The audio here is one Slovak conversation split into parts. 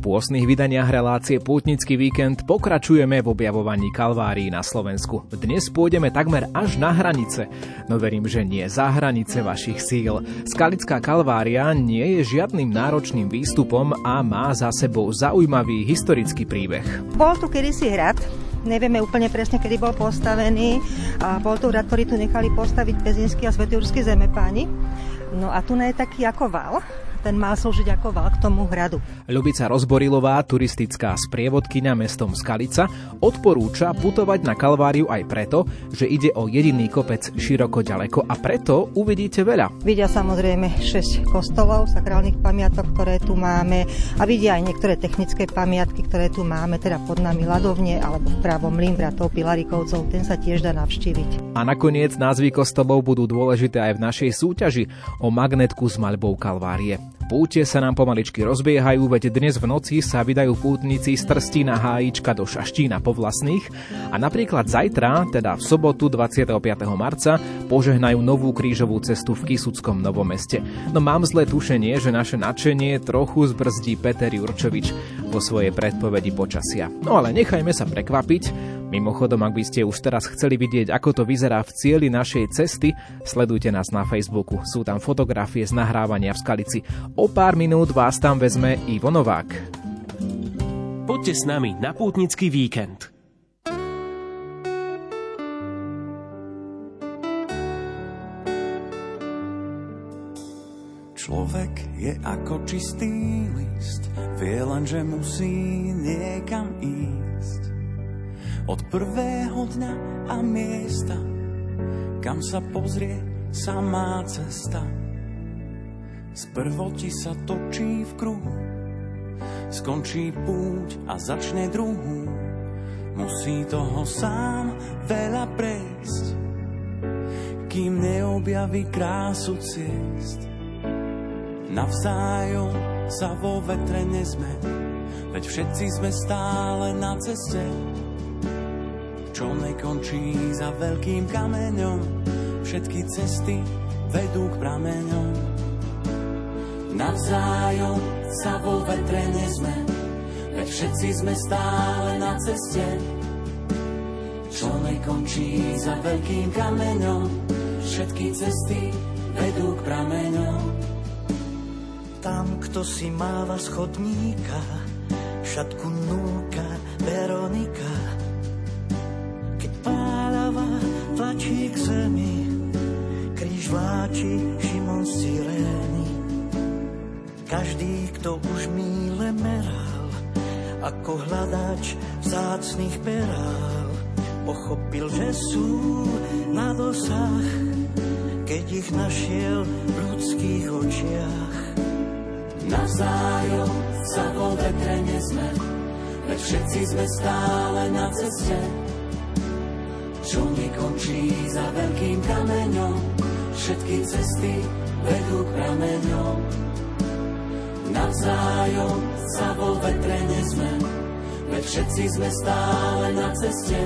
V pôsnych vydaniach relácie Pútnický víkend pokračujeme v objavovaní Kalvárií na Slovensku. Dnes pôjdeme takmer až na hranice, no verím, že nie za hranice vašich síl. Skalická Kalvária nie je žiadnym náročným výstupom a má za sebou zaujímavý historický príbeh. Bol tu kedysi hrad, nevieme úplne presne, kedy bol postavený a bol tu hrad, ktorý tu nechali postaviť pezinský a svetúrsky zemepáni. No a tu je taký ako val, ten mal slúžiť ako val k tomu hradu. Ľubica Rozborilová, turistická sprievodkyňa mestom Skalica, odporúča putovať na Kalváriu aj preto, že ide o jediný kopec široko ďaleko a preto uvidíte veľa. Vidia samozrejme 6 kostolov, sakrálnych pamiatok, ktoré tu máme a vidia aj niektoré technické pamiatky, ktoré tu máme, teda pod nami Ladovne alebo v pravom Mlyn bratov Pilarikovcov, ten sa tiež dá navštíviť. A nakoniec názvy kostolov budú dôležité aj v našej súťaži o magnetku s maľbou Kalvárie. Púte sa nám pomaličky rozbiehajú, veď dnes v noci sa vydajú pútnici z Trstína Hájička do Šaštína po vlastných a napríklad zajtra, teda v sobotu 25. marca, požehnajú novú krížovú cestu v Kisuckom Novomeste. No mám zlé tušenie, že naše nadšenie trochu zbrzdí Peter Jurčovič vo svojej predpovedi počasia. No ale nechajme sa prekvapiť, Mimochodom, ak by ste už teraz chceli vidieť, ako to vyzerá v cieli našej cesty, sledujte nás na Facebooku. Sú tam fotografie z nahrávania v Skalici. O pár minút vás tam vezme Ivo Novák. Poďte s nami na pútnický víkend. Človek je ako čistý list, vie len, že musí niekam ísť od prvého dňa a miesta, kam sa pozrie samá cesta. Sprvo ti sa točí v kruhu, skončí púť a začne druhú. Musí toho sám veľa prejsť, kým neobjaví krásu ciest. Navzájom sa vo vetre nezme, veď všetci sme stále na ceste čo nekončí za veľkým kameňom. Všetky cesty vedú k prameňom. Navzájom sa vo vetre nezme, veď všetci sme stále na ceste. Čo nekončí za veľkým kameňom, všetky cesty vedú k prameňom. Tam, kto si máva schodníka, šatku núka Veronika, tlačí k zemi, kríž vláči Šimon z. Každý, kto už míle meral, ako hľadač vzácných perál, pochopil, že sú na dosah, keď ich našiel v ľudských očiach. Navzájom sa vo vetre nesme, veď všetci sme stále na ceste, čo nekončí za veľkým kameňom. Všetky cesty vedú k prameňom. Navzájom sa vo vetre nezme, veď všetci sme stále na ceste.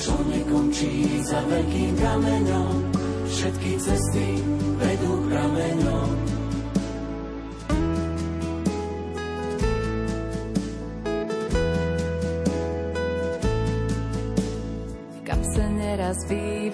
Čo nekončí za veľkým kameňom, všetky cesty vedú k prameňom.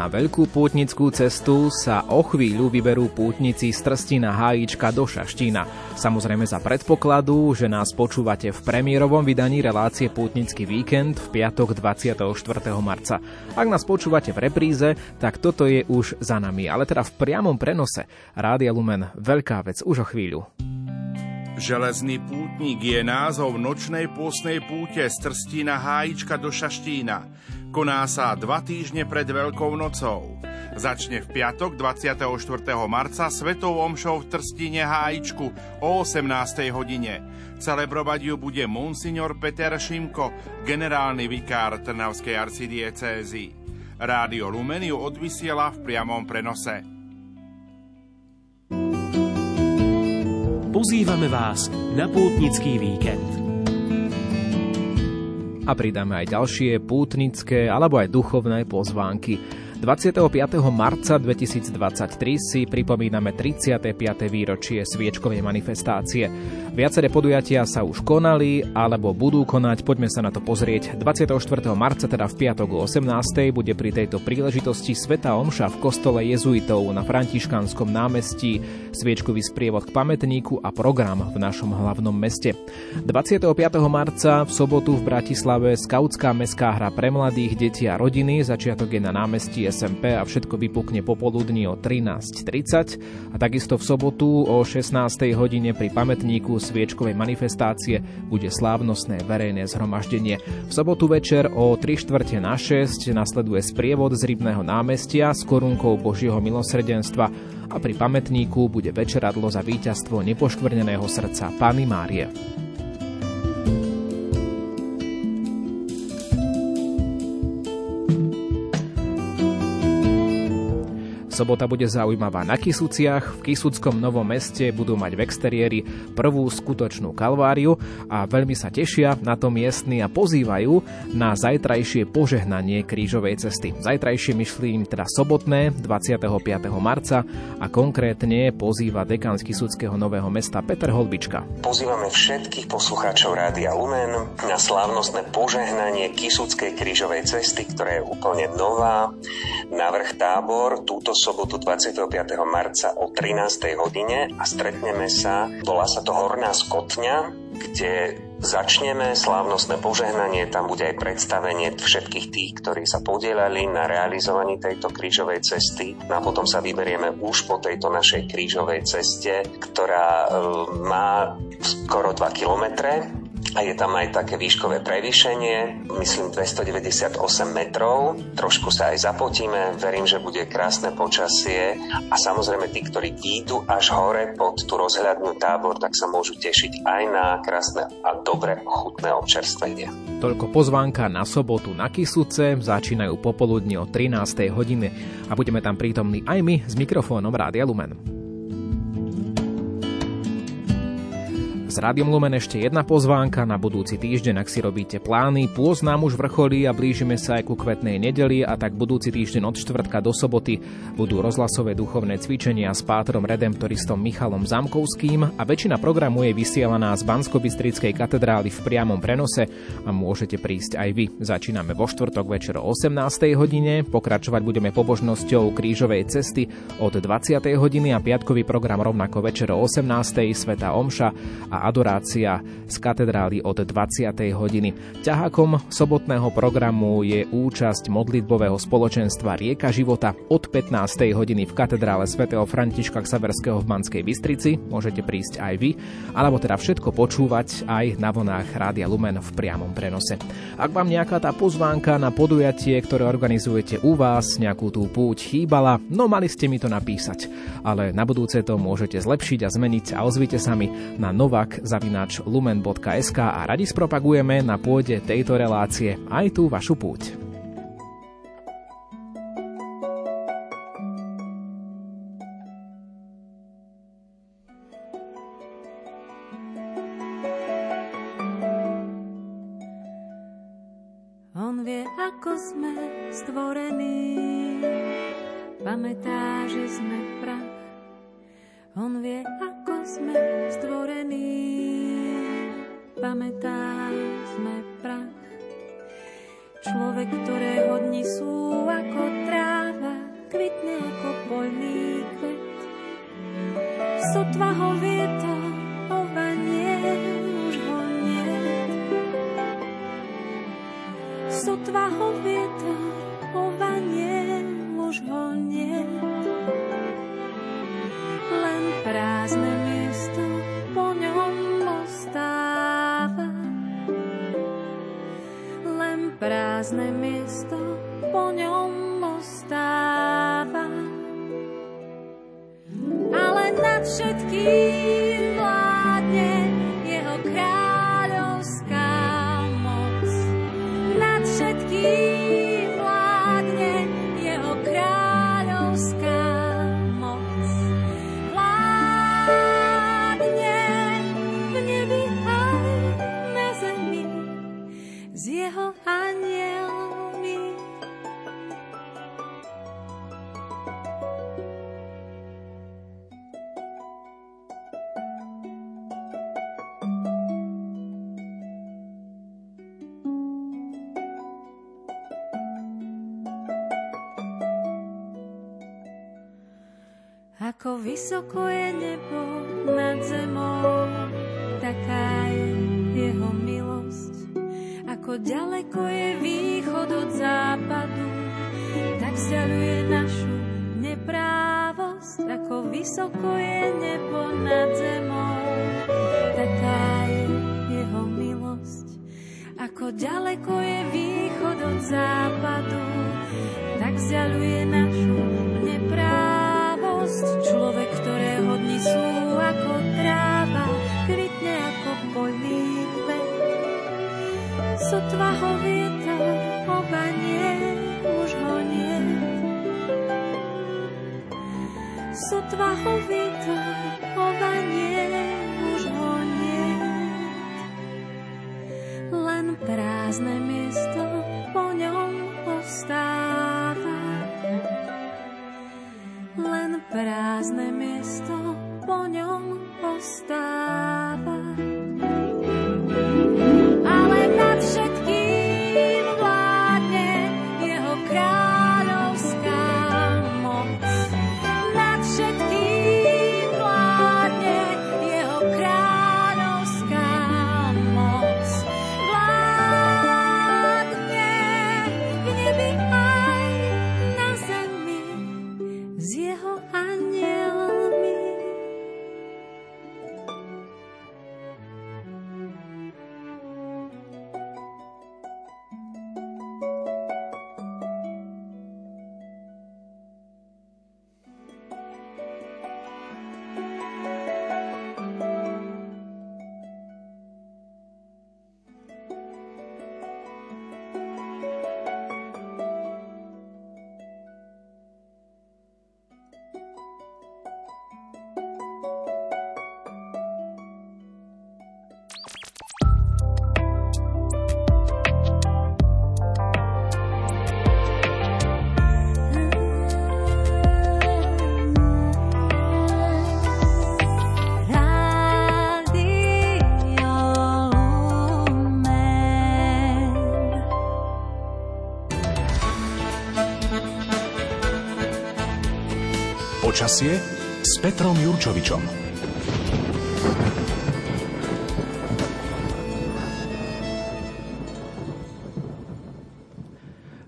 Na veľkú pútnickú cestu sa o chvíľu vyberú pútnici z Trstina Hájička do Šaštína. Samozrejme za predpokladu, že nás počúvate v premiérovom vydaní relácie Pútnický víkend v piatok 24. marca. Ak nás počúvate v repríze, tak toto je už za nami, ale teda v priamom prenose. Rádia Lumen, veľká vec už o chvíľu. Železný pútnik je názov nočnej pôstnej púte z Trstína Hájička do Šaštína. Koná sa dva týždne pred Veľkou nocou. Začne v piatok 24. marca Svetou omšou v Trstíne Hájičku o 18. hodine. Celebrovať ju bude monsignor Peter Šimko, generálny vikár Trnavskej arcidiecézy. Rádio Lumen ju odvysiela v priamom prenose. Pozývame vás na pútnický víkend. A pridáme aj ďalšie pútnické alebo aj duchovné pozvánky. 25. marca 2023 si pripomíname 35. výročie sviečkovej manifestácie. Viaceré podujatia sa už konali alebo budú konať, poďme sa na to pozrieť. 24. marca, teda v piatok o 18. bude pri tejto príležitosti Sveta Omša v kostole jezuitov na Františkanskom námestí, sviečkový sprievod k pamätníku a program v našom hlavnom meste. 25. marca v sobotu v Bratislave skautská mestská hra pre mladých, detí a rodiny, začiatok je na námestí SMP a všetko vypukne popoludní o 13.30 a takisto v sobotu o 16. hodine pri pamätníku sviečkovej manifestácie bude slávnostné verejné zhromaždenie. V sobotu večer o 3 štvrte na 6 nasleduje sprievod z Rybného námestia s korunkou Božieho milosrdenstva a pri pamätníku bude večeradlo za víťazstvo nepoškvrneného srdca Pany Márie. Sobota bude zaujímavá na Kisuciach. V Kisuckom Novom meste budú mať v exteriéri prvú skutočnú kalváriu a veľmi sa tešia na to miestni a pozývajú na zajtrajšie požehnanie krížovej cesty. Zajtrajšie myslím teda sobotné 25. marca a konkrétne pozýva dekan z Kisuckého Nového mesta Peter Holbička. Pozývame všetkých poslucháčov Rádia Lumen na slávnostné požehnanie Kisuckej krížovej cesty, ktorá je úplne nová. Navrh tábor túto sobotu 25. marca o 13. hodine a stretneme sa, volá sa to Horná skotňa, kde začneme slávnostné požehnanie, tam bude aj predstavenie všetkých tých, ktorí sa podielali na realizovaní tejto krížovej cesty. No a potom sa vyberieme už po tejto našej krížovej ceste, ktorá e, má skoro 2 kilometre a je tam aj také výškové prevýšenie, myslím 298 metrov. Trošku sa aj zapotíme, verím, že bude krásne počasie a samozrejme tí, ktorí výjdu až hore pod tú rozhľadnú tábor, tak sa môžu tešiť aj na krásne a dobre chutné občerstvenie. Toľko pozvánka na sobotu na Kisuce, začínajú popoludní o 13. hodine a budeme tam prítomní aj my s mikrofónom Rádia Lumen. S Rádiom Lumen ešte jedna pozvánka na budúci týždeň, ak si robíte plány. Pôz nám už vrcholí a blížime sa aj ku kvetnej nedeli a tak budúci týždeň od štvrtka do soboty budú rozhlasové duchovné cvičenia s pátrom redemptoristom Michalom Zamkovským a väčšina programu je vysielaná z bansko katedrály v priamom prenose a môžete prísť aj vy. Začíname vo štvrtok večer o 18. hodine, pokračovať budeme pobožnosťou krížovej cesty od 20. hodiny a piatkový program rovnako večer o 18. Sveta Omša a adorácia z katedrály od 20. hodiny. Ťahakom sobotného programu je účasť modlitbového spoločenstva Rieka života od 15. hodiny v katedrále svätého Františka Ksaverského v Banskej Bystrici. Môžete prísť aj vy, alebo teda všetko počúvať aj na vlnách Rádia Lumen v priamom prenose. Ak vám nejaká tá pozvánka na podujatie, ktoré organizujete u vás, nejakú tú púť chýbala, no mali ste mi to napísať. Ale na budúce to môžete zlepšiť a zmeniť a ozvite sa mi na novák kontakt zavinač lumen.sk a radi spropagujeme na pôde tejto relácie aj tú vašu púť. ako sme stvorení. Pamätá, že sme prach. On vie, ako sme stvorení. Pamätá, sme prach. Človek, ktorého dni sú ako tráva, kvitne ako poľný kvet. Sotva ho vietor, Sotva ho vietor obanie, už ho nie. Sotva ho vietor obanie, už ho nie. Len prázdne miesto po ňom ostáva len prázdne miesto po ňom ostáva. Počasie s Petrom Jurčovičom.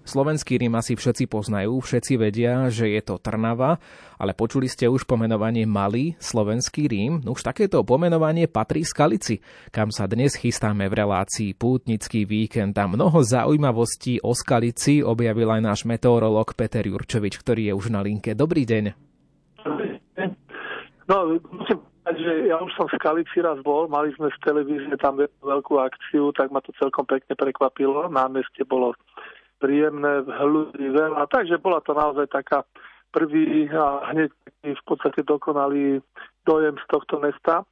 Slovenský Rím asi všetci poznajú, všetci vedia, že je to Trnava, ale počuli ste už pomenovanie Malý, Slovenský Rím. No už takéto pomenovanie patrí Skalici, kam sa dnes chystáme v relácii Pútnický víkend. A mnoho zaujímavostí o Skalici objavil aj náš meteorolog Peter Jurčovič, ktorý je už na linke. Dobrý deň. No, musím že ja už som v Skalici raz bol, mali sme v televízie tam veľkú akciu, tak ma to celkom pekne prekvapilo. Námestie bolo príjemné, ľudí veľa, takže bola to naozaj taká prvý a hneď v podstate dokonalý dojem z tohto mesta.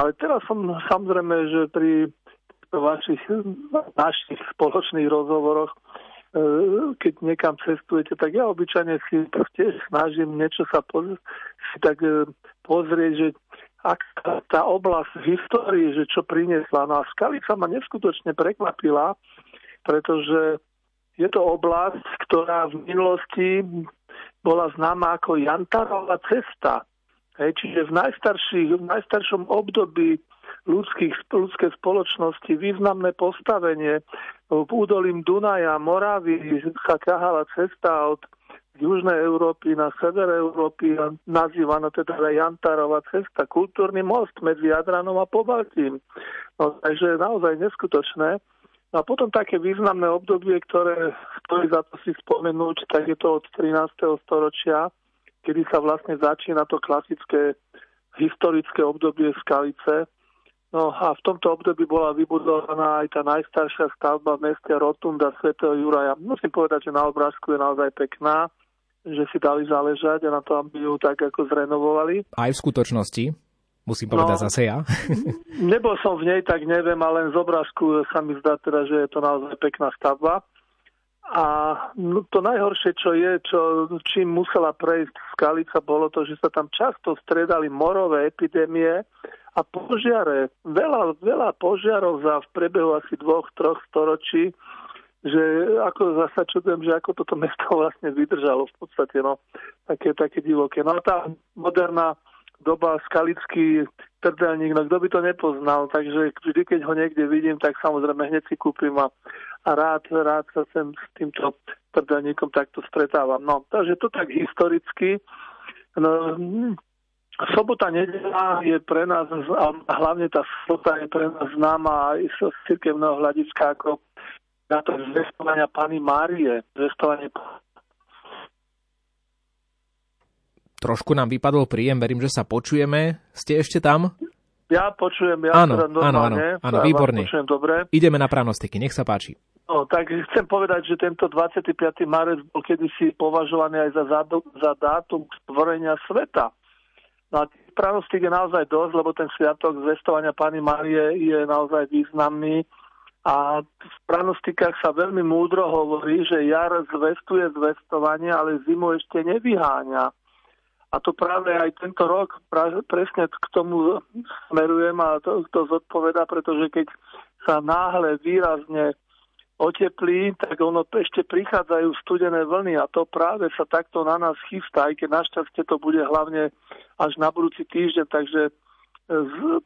Ale teraz som samozrejme, že pri vašich našich spoločných rozhovoroch e, keď niekam cestujete, tak ja obyčajne si tiež snažím niečo sa poz- si tak e, pozrieť, že ak tá oblasť v histórii, že čo priniesla. No a Skalica ma neskutočne prekvapila, pretože je to oblasť, ktorá v minulosti bola známa ako Jantarová cesta. Hej, čiže v, najstarších, v najstaršom období ľudských, ľudskej spoločnosti významné postavenie. V údolím Dunaja, Moravy sa ťahala cesta od južnej Európy na sever Európy a nazývaná teda Jantarová cesta, kultúrny most medzi Jadranom a Pobaltím. No, takže naozaj neskutočné. A potom také významné obdobie, ktoré stojí za to si spomenúť, tak je to od 13. storočia, kedy sa vlastne začína to klasické historické obdobie Skalice. No a v tomto období bola vybudovaná aj tá najstaršia stavba v meste Rotunda svätého Juraja. Musím povedať, že na obrázku je naozaj pekná že si dali záležať a na to, aby ju tak ako zrenovovali. Aj v skutočnosti? Musím povedať no, zase ja. nebol som v nej, tak neviem, ale len z obrázku sa mi zdá teda, že je to naozaj pekná stavba. A no, to najhoršie, čo je, čo, čím musela prejsť Skalica, bolo to, že sa tam často stredali morové epidémie a požiare. Veľa, veľa požiarov za v priebehu asi dvoch, troch storočí že ako zasa čudujem, že ako toto mesto vlastne vydržalo v podstate, no, také, také divoké. No a tá moderná doba, skalický trdelník, no kto by to nepoznal, takže vždy, keď ho niekde vidím, tak samozrejme hneď si kúpim a, a rád, rád sa sem s týmto trdelníkom takto stretávam. No, takže to tak historicky. No, Sobota nedela je pre nás, a hlavne tá sobota je pre nás známa aj z cirkevného hľadiska ako na to zvestovania Pany Márie, zvestovanie Trošku nám vypadol príjem, verím, že sa počujeme. Ste ešte tam? Ja počujem, ja áno, teda normálne. Áno, áno, áno výborne. Počujem dobre. Ideme na pranostiky, nech sa páči. No, tak chcem povedať, že tento 25. marec bol kedysi považovaný aj za, za dátum stvorenia sveta. No a pranostik je naozaj dosť, lebo ten sviatok zvestovania Pany Márie je naozaj významný a v pranostikách sa veľmi múdro hovorí, že jar zvestuje zvestovanie, ale zimu ešte nevyháňa. A to práve aj tento rok presne k tomu smerujem a to, to zodpoveda, pretože keď sa náhle výrazne oteplí, tak ono ešte prichádzajú studené vlny a to práve sa takto na nás chystá, aj keď našťastie to bude hlavne až na budúci týždeň, takže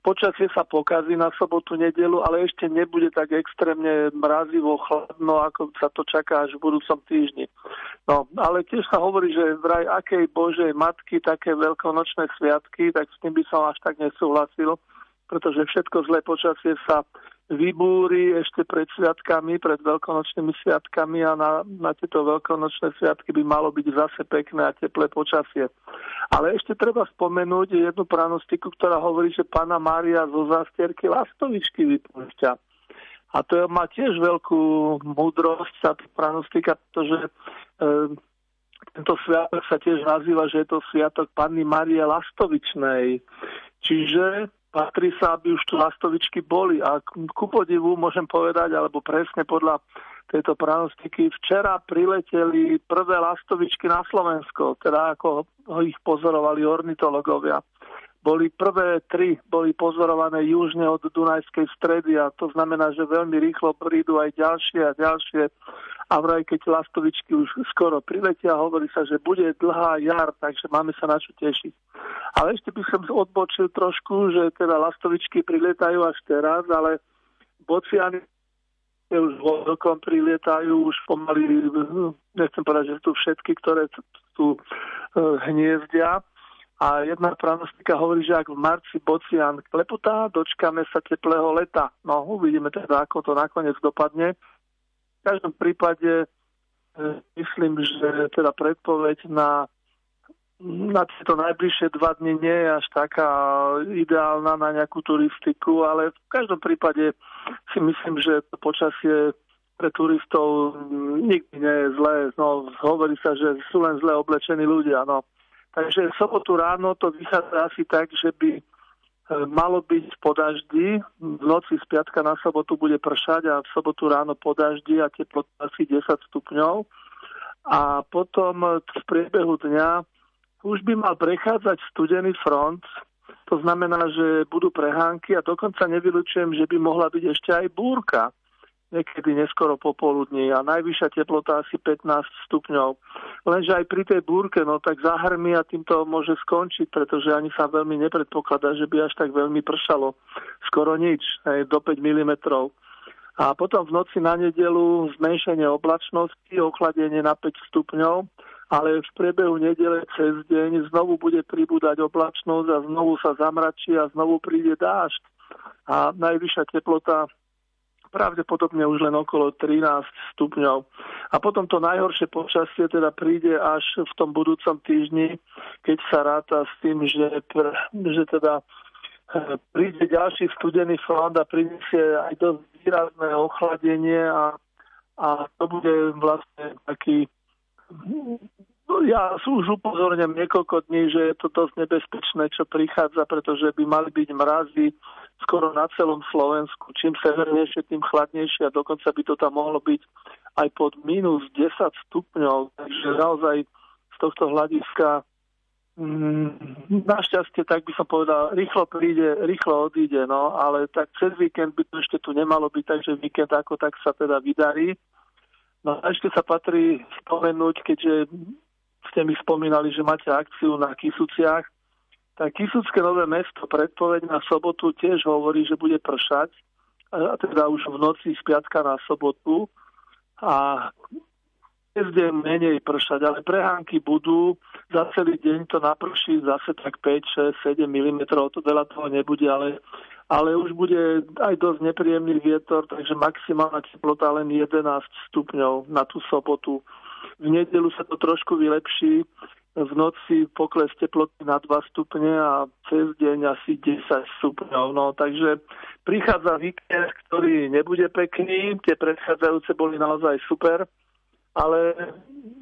počasie sa pokazí na sobotu, nedelu, ale ešte nebude tak extrémne mrazivo, chladno, ako sa to čaká až v budúcom týždni. No, ale tiež sa hovorí, že vraj akej Božej matky také veľkonočné sviatky, tak s tým by som až tak nesúhlasil, pretože všetko zlé počasie sa vybúri ešte pred sviatkami, pred veľkonočnými sviatkami a na, na tieto veľkonočné sviatky by malo byť zase pekné a teplé počasie. Ale ešte treba spomenúť jednu pranostiku, ktorá hovorí, že pána Mária zo zastierky lastovičky vypúšťa. A to má tiež veľkú múdrosť, sa pranostika, pretože e, tento sviatok sa tiež nazýva, že je to sviatok Panny Marie Lastovičnej. Čiže patrí sa, aby už tu lastovičky boli. A ku podivu môžem povedať, alebo presne podľa tejto pranostiky, včera prileteli prvé lastovičky na Slovensko, teda ako ich pozorovali ornitologovia. Boli prvé tri, boli pozorované južne od Dunajskej stredy a to znamená, že veľmi rýchlo prídu aj ďalšie a ďalšie a vraj keď lastovičky už skoro priletia, hovorí sa, že bude dlhá jar, takže máme sa na čo tešiť. Ale ešte by som odbočil trošku, že teda lastovičky priletajú až teraz, ale bociany už vodokom prilietajú, už pomaly, nechcem povedať, že sú všetky, ktoré tu e, hniezdia. A jedna pranostika hovorí, že ak v marci bocian klepotá, dočkame sa teplého leta. No, uvidíme teda, ako to nakoniec dopadne každom prípade e, myslím, že teda predpoveď na na tieto najbližšie dva dny nie je až taká ideálna na nejakú turistiku, ale v každom prípade si myslím, že to počasie pre turistov nikdy nie je zlé. No, hovorí sa, že sú len zle oblečení ľudia. No. Takže sobotu ráno to vychádza asi tak, že by malo byť po. V noci z piatka na sobotu bude pršať a v sobotu ráno po a teplota asi 10 stupňov. A potom v priebehu dňa už by mal prechádzať studený front, to znamená, že budú prehánky a dokonca nevylučujem, že by mohla byť ešte aj búrka niekedy neskoro popoludní a najvyššia teplota asi 15 stupňov. Lenže aj pri tej búrke, no tak zahrmi a týmto môže skončiť, pretože ani sa veľmi nepredpokladá, že by až tak veľmi pršalo. Skoro nič, aj do 5 mm. A potom v noci na nedelu zmenšenie oblačnosti, ochladenie na 5 stupňov, ale v priebehu nedele cez deň znovu bude pribúdať oblačnosť a znovu sa zamračí a znovu príde dážď. A najvyššia teplota pravdepodobne už len okolo 13 stupňov. A potom to najhoršie počasie teda príde až v tom budúcom týždni, keď sa ráta s tým, že, že teda eh, príde ďalší studený front a priniesie aj dosť výrazné ochladenie a, a to bude vlastne taký ja už upozorňujem niekoľko dní, že je to dosť nebezpečné, čo prichádza, pretože by mali byť mrazy skoro na celom Slovensku. Čím severnejšie, tým chladnejšie a dokonca by to tam mohlo byť aj pod minus 10 stupňov. Takže naozaj z tohto hľadiska mm, našťastie, tak by som povedal, rýchlo príde, rýchlo odíde, no, ale tak cez víkend by to ešte tu nemalo byť, takže víkend ako tak sa teda vydarí. No a ešte sa patrí spomenúť, keďže ste mi spomínali, že máte akciu na Kisuciach, tak Kisucké nové mesto predpoveď na sobotu tiež hovorí, že bude pršať, a teda už v noci z piatka na sobotu a dnes je menej pršať, ale prehánky budú, za celý deň to naprší zase tak 5, 6, 7 mm, to veľa toho nebude, ale, ale už bude aj dosť nepríjemný vietor, takže maximálna teplota len 11 stupňov na tú sobotu. V nedelu sa to trošku vylepší, v noci pokles teploty na 2 stupne a cez deň asi 10 stupňov. No, takže prichádza víkend, ktorý nebude pekný, tie predchádzajúce boli naozaj super, ale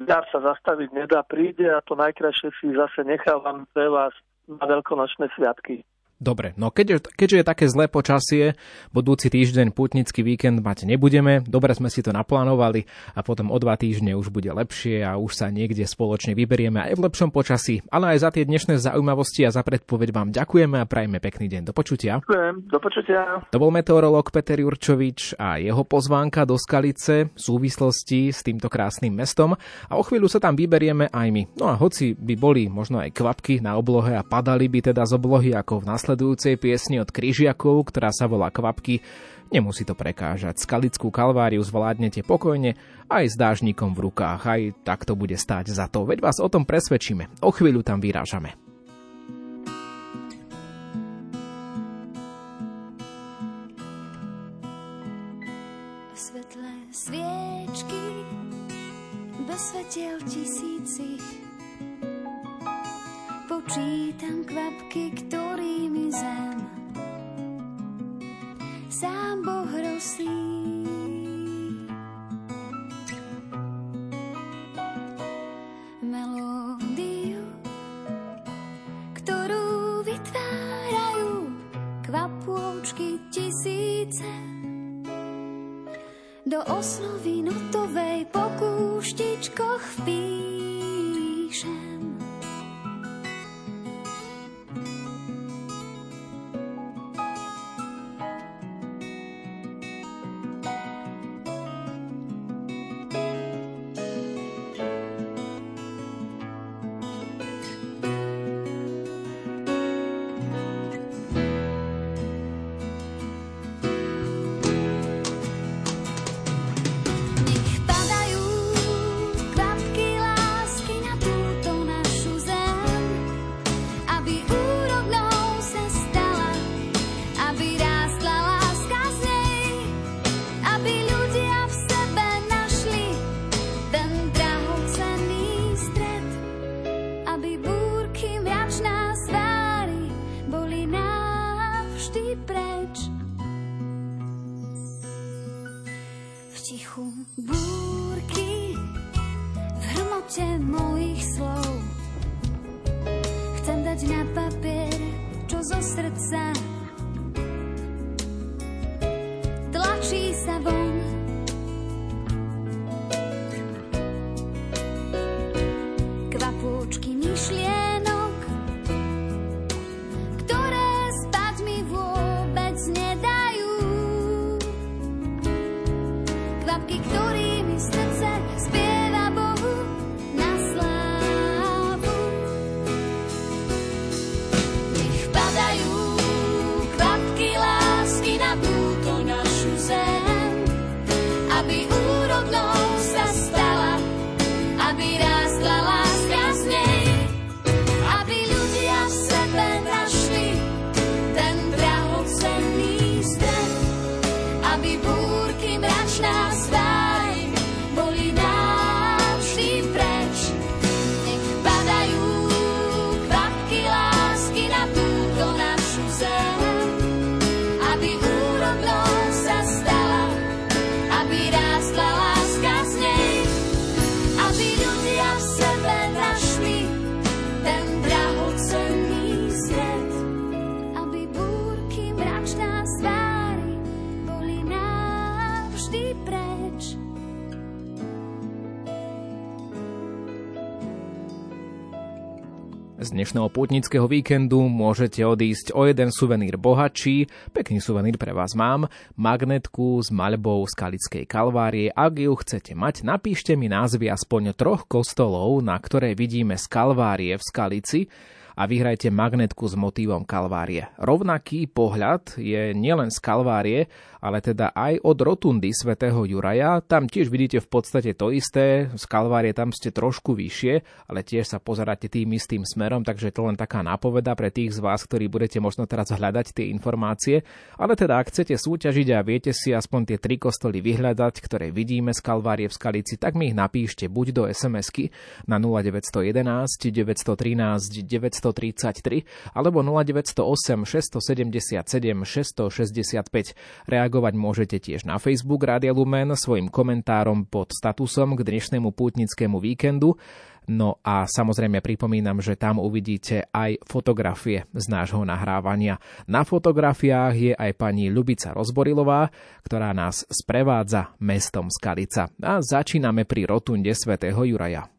ja sa zastaviť nedá, príde a to najkrajšie si zase nechávam pre vás na veľkonočné sviatky. Dobre, no keď, keďže je také zlé počasie, budúci týždeň putnický víkend mať nebudeme, dobre sme si to naplánovali a potom o dva týždne už bude lepšie a už sa niekde spoločne vyberieme aj v lepšom počasí, ale aj za tie dnešné zaujímavosti a za predpoveď vám ďakujeme a prajme pekný deň. Do počutia. Ďakujem, do počutia. To bol meteorológ Peter Jurčovič a jeho pozvánka do Skalice v súvislosti s týmto krásnym mestom a o chvíľu sa tam vyberieme aj my. No a hoci by boli možno aj kvapky na oblohe a padali by teda z oblohy ako v nás nasledujúcej piesni od Kryžiakov, ktorá sa volá Kvapky, nemusí to prekážať. Skalickú kalváriu zvládnete pokojne aj s dážnikom v rukách, aj tak to bude stáť za to. Veď vás o tom presvedčíme. O chvíľu tam vyrážame. Svetlé sviečky bez svetiel tisícich počítam kvapky, ktorými hromote mojich slov. Chcem dať na papier, čo zo srdca dnešného pútnického víkendu môžete odísť o jeden suvenír bohatší, pekný suvenír pre vás mám, magnetku s maľbou Skalickej kalvárie. Ak ju chcete mať, napíšte mi názvy aspoň troch kostolov, na ktoré vidíme z kalvárie v Skalici a vyhrajte magnetku s motívom Kalvárie. Rovnaký pohľad je nielen z Kalvárie, ale teda aj od rotundy svätého Juraja. Tam tiež vidíte v podstate to isté, z Kalvárie tam ste trošku vyššie, ale tiež sa pozeráte tým istým smerom, takže to len taká nápoveda pre tých z vás, ktorí budete možno teraz hľadať tie informácie. Ale teda ak chcete súťažiť a viete si aspoň tie tri kostoly vyhľadať, ktoré vidíme z Kalvárie v Skalici, tak mi ich napíšte buď do SMS-ky na 0911 913 933 alebo 0908 677 665. Reagovať môžete tiež na Facebook Rádia Lumen svojim komentárom pod statusom k dnešnému pútnickému víkendu. No a samozrejme pripomínam, že tam uvidíte aj fotografie z nášho nahrávania. Na fotografiách je aj pani Ľubica Rozborilová, ktorá nás sprevádza mestom Skalica. A začíname pri rotunde svätého Juraja.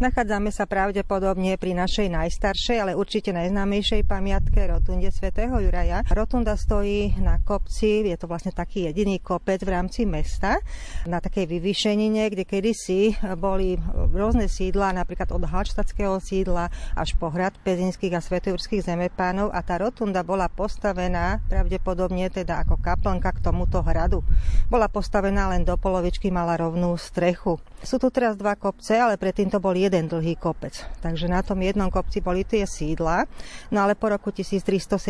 Nachádzame sa pravdepodobne pri našej najstaršej, ale určite najznámejšej pamiatke rotunde svätého Juraja. Rotunda stojí na kopci, je to vlastne taký jediný kopec v rámci mesta, na takej vyvýšenine, kde kedysi boli rôzne sídla, napríklad od Halštatského sídla až po hrad pezinských a svetojurských zemepánov a tá rotunda bola postavená pravdepodobne teda ako kaplnka k tomuto hradu. Bola postavená len do polovičky, mala rovnú strechu. Sú tu teraz dva kopce, ale predtým to bol jeden dlhý kopec. Takže na tom jednom kopci boli tie sídla. No ale po roku 1372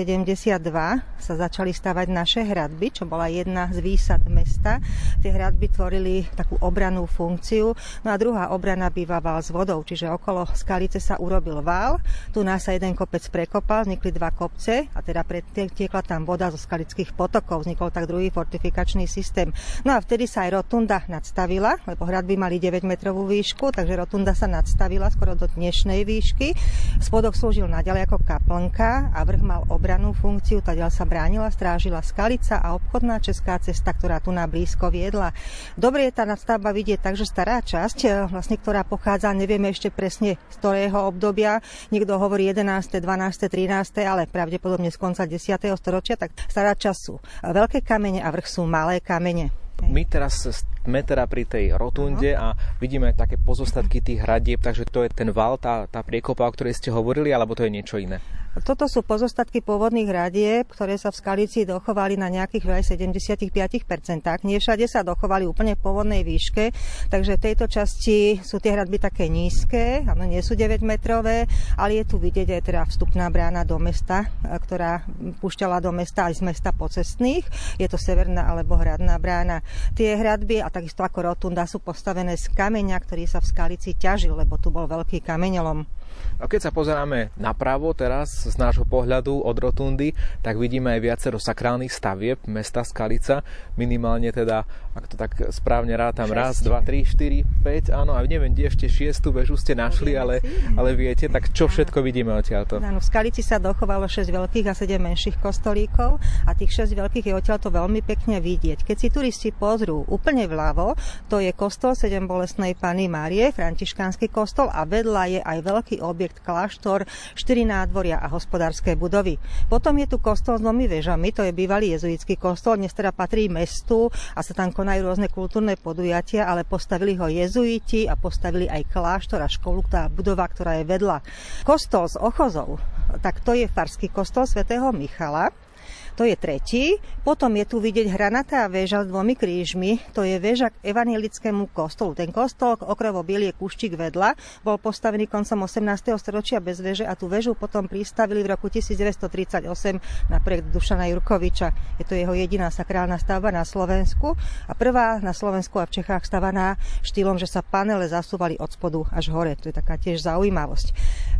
sa začali stavať naše hradby, čo bola jedna z výsad mesta. Tie hradby tvorili takú obranú funkciu. No a druhá obrana býva val s vodou, čiže okolo skalice sa urobil val. Tu nás sa jeden kopec prekopal, vznikli dva kopce a teda pretiekla tam voda zo skalických potokov. Vznikol tak druhý fortifikačný systém. No a vtedy sa aj rotunda nadstavila, lebo hradby mali 9-metrovú výšku, takže rotunda sa nadstavila skoro do dnešnej výšky. Spodok slúžil naďalej ako kaplnka a vrch mal obranú funkciu, tadiaľ sa bránila, strážila skalica a obchodná česká cesta, ktorá tu na blízko viedla. Dobre je tá nadstavba vidieť tak, že stará časť, e, vlastne, ktorá pochádza, nevieme ešte presne z ktorého obdobia, niekto hovorí 11., 12., 13., ale pravdepodobne z konca 10. storočia, tak stará časť sú veľké kamene a vrch sú malé kamene. My teraz sme teda pri tej rotunde a vidíme také pozostatky tých hradieb, takže to je ten val, tá, tá priekopa, o ktorej ste hovorili, alebo to je niečo iné? Toto sú pozostatky pôvodných hradieb, ktoré sa v Skalici dochovali na nejakých aj 75%. Nie všade sa dochovali úplne v pôvodnej výške, takže v tejto časti sú tie hradby také nízke, áno, nie sú 9 metrové, ale je tu vidieť aj teda vstupná brána do mesta, ktorá púšťala do mesta aj z mesta pocestných. Je to severná alebo hradná brána. Tie hradby a takisto ako rotunda sú postavené z kameňa, ktorý sa v Skalici ťažil, lebo tu bol veľký kameňolom. A keď sa pozeráme napravo teraz z nášho pohľadu od rotundy, tak vidíme aj viacero sakrálnych stavieb mesta Skalica. Minimálne teda, ak to tak správne rátam, 1, 2, 3, 4, 5, áno, a neviem, kde ešte šiestu väžu ste našli, ale, ale viete, tak čo všetko vidíme odtiaľto? Áno, v Skalici sa dochovalo 6 veľkých a 7 menších kostolíkov a tých 6 veľkých je odtiaľto veľmi pekne vidieť. Keď si turisti pozrú úplne vľavo, to je kostol 7 bolestnej Pany Márie, františkánsky kostol a vedľa je aj veľký objekt kláštor, 4 nádvoria a hospodárske budovy. Potom je tu kostol s dvomi vežami, to je bývalý jezuitský kostol, dnes teda patrí mestu a sa tam konajú rôzne kultúrne podujatia, ale postavili ho jezuiti a postavili aj kláštor a školu, tá budova, ktorá je vedľa. Kostol s ochozou, tak to je farský kostol svätého Michala to je tretí. Potom je tu vidieť hranatá väža s dvomi krížmi. To je väža k evanielickému kostolu. Ten kostol, okrovo bielie kúštik vedľa, bol postavený koncom 18. storočia bez väže a tú väžu potom pristavili v roku 1938 na projekt Dušana Jurkoviča. Je to jeho jediná sakrálna stavba na Slovensku a prvá na Slovensku a v Čechách stavaná štýlom, že sa panele zasúvali od spodu až hore. To je taká tiež zaujímavosť.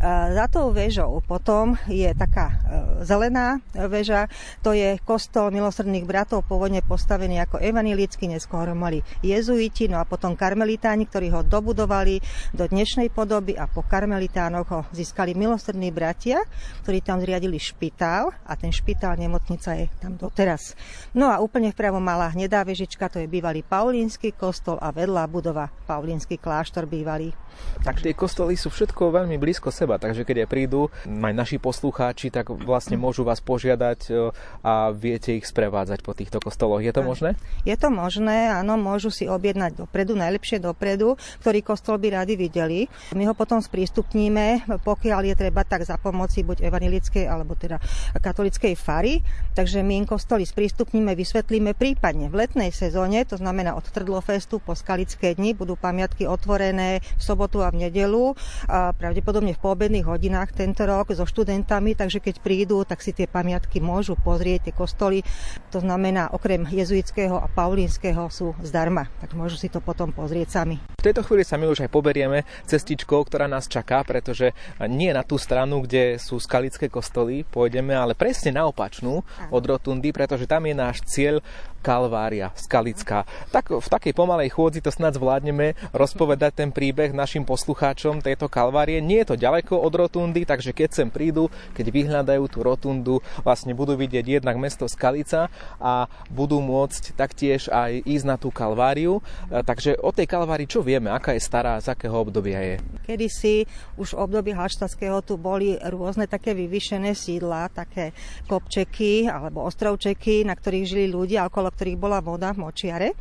Za tou väžou potom je taká e, zelená väža, to je kostol milosrdných bratov, pôvodne postavený ako evanilický, neskôr mali jezuiti, no a potom karmelitáni, ktorí ho dobudovali do dnešnej podoby a po karmelitánoch ho získali milosrdní bratia, ktorí tam zriadili špitál a ten špitál nemocnica je tam doteraz. No a úplne vpravo malá hnedá vežička, to je bývalý Paulínsky kostol a vedľa budova Paulínsky kláštor bývalý. Tak tie kostoly sú všetko veľmi blízko seba, takže keď aj prídu aj naši poslucháči, tak vlastne môžu vás požiadať a viete ich sprevádzať po týchto kostoloch. Je to možné? Je to možné, áno, môžu si objednať dopredu, najlepšie dopredu, ktorý kostol by radi videli. My ho potom sprístupníme, pokiaľ je treba tak za pomoci buď evanilickej alebo teda katolickej fary. Takže my im kostoly sprístupníme, vysvetlíme prípadne v letnej sezóne, to znamená od Trdlofestu po Skalické dni, budú pamiatky otvorené v sobotu a v nedelu, a pravdepodobne v poobedných hodinách tento rok so študentami, takže keď prídu, tak si tie pamiatky môžu pozrieť tie kostoly. To znamená, okrem jezuitského a paulínskeho sú zdarma, tak môžu si to potom pozrieť sami. V tejto chvíli sa my už aj poberieme cestičkou, ktorá nás čaká, pretože nie na tú stranu, kde sú skalické kostoly, pôjdeme, ale presne na opačnú od rotundy, pretože tam je náš cieľ Kalvária, Skalická. Tak v takej pomalej chôdzi to snad zvládneme rozpovedať ten príbeh našim poslucháčom tejto Kalvárie. Nie je to ďaleko od rotundy, takže keď sem prídu, keď vyhľadajú tú rotundu, vlastne budú vidieť jednak mesto Skalica a budú môcť taktiež aj ísť na tú kalváriu. E, takže o tej kalvárii čo vieme? Aká je stará, z akého obdobia je? Kedysi už v období Halštatského tu boli rôzne také vyvyšené sídla, také kopčeky alebo ostrovčeky, na ktorých žili ľudia, okolo ktorých bola voda v močiare.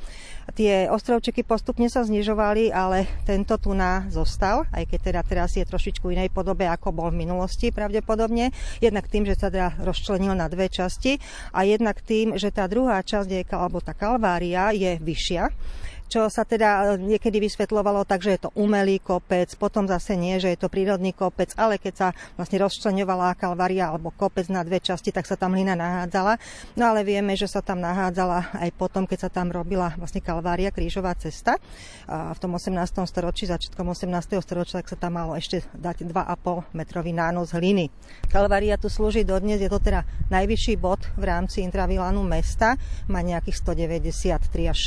Tie ostrovčeky postupne sa znižovali, ale tento tu na zostal, aj keď teda teraz je trošičku inej podobe, ako bol v minulosti pravdepodobne. Jednak tým, že sa teda rozčlenil na dve časti a jednak tým, že tá druhá časť, alebo tá kalvária, je vyššia čo sa teda e, niekedy vysvetľovalo tak, že je to umelý kopec, potom zase nie, že je to prírodný kopec, ale keď sa vlastne rozčleňovala kalvaria alebo kopec na dve časti, tak sa tam hlina nahádzala. No ale vieme, že sa tam nahádzala aj potom, keď sa tam robila vlastne kalvária, krížová cesta. A v tom 18. storočí, začiatkom 18. storočia, tak sa tam malo ešte dať 2,5 metrový nános hliny. Kalvária tu slúži dodnes, je to teda najvyšší bod v rámci intravilánu mesta, má nejakých 193 až